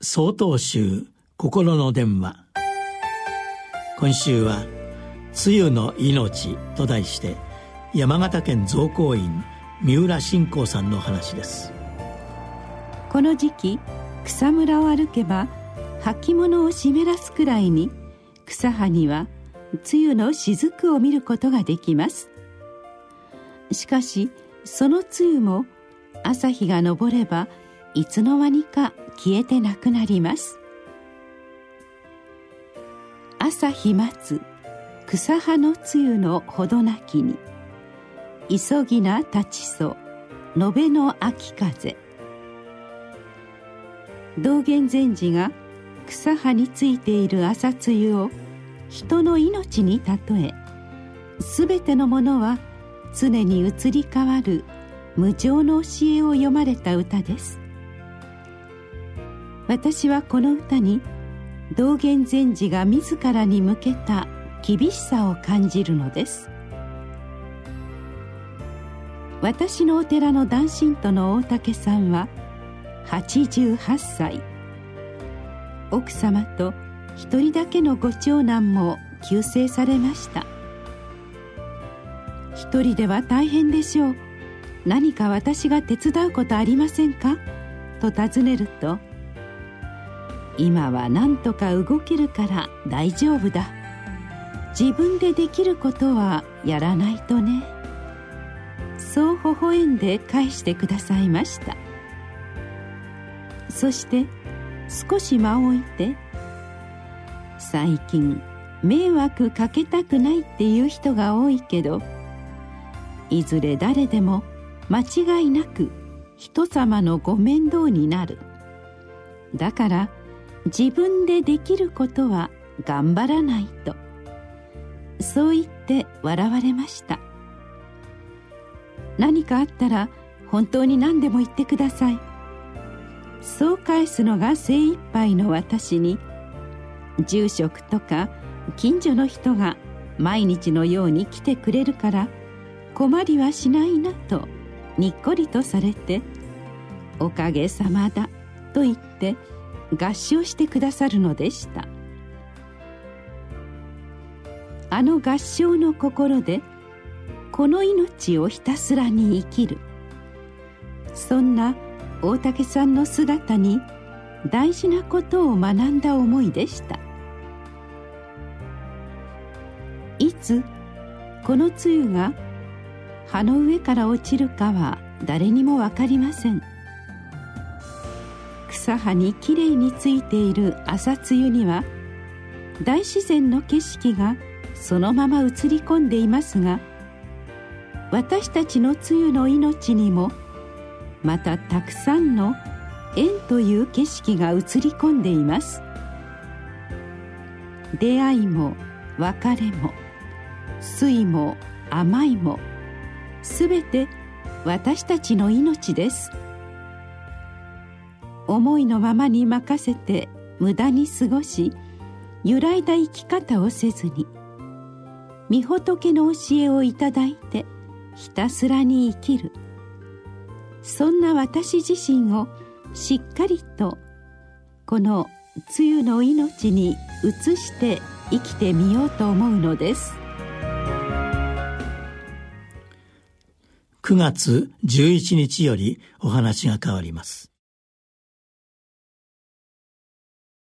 総統集心の電話。今週は「梅雨の命」と題して山形県造工院三浦信仰さんの話です。この時期草むらを歩けば履物を湿らすくらいに草葉には梅雨の雫を見ることができます。しかしその梅雨も朝日が昇ればいつの間にか消えてなくなります。朝日待つ草葉の梅雨のほどなきに急ぎな立ちそ延べの秋風。道元禅師が草葉についている朝露を人の命に例え全てのものは常に移り変わる無常の教えを読まれた歌です。私はこの歌に道元禅師が自らに向けた厳しさを感じるのです。私のお寺の男神との大竹さんは88歳。奥様と一人だけのご長男も急逝されました。一人では大変でしょう。何か私が手伝うことありませんか？と尋ねると今は何とか動けるから大丈夫だ。自分でできることはやらないとね。そう微笑んで返してくださいました。そして少し間を置いて最近迷惑かけたくないっていう人が多いけどいずれ誰でも間違いなく人様のご面倒になる。だから自分でできることは頑張らないと。そう言って笑われました。何かあったら本当に何でも言ってください。そう返すのが精一杯の私に住職とか近所の人が毎日のように来てくれるから困りはしないなとにっこりとされて「おかげさまだ」と言って合唱してくださるのでした。あの合唱の心でこの命をひたすらに生きる。そんな大竹さんの姿に大事なことを学んだ思いでした。いつこの梅雨が葉の上から落ちるかは誰にも分かりません。草葉にきれいについている朝露には大自然の景色がそのまま映り込んでいますが私たちの梅雨の命にもまたたくさんの縁という景色が映り込んでいます。出会いも別れも酸いも甘いもすべて私たちの命です。思いのままに任せて無駄に過ごし揺らいだ生き方をせずに御仏の教えをいただいてひたすらに生きる。そんな私自身をしっかりとこの梅雨の命に移して生きてみようと思うのです。9月11日よりお話が変わります。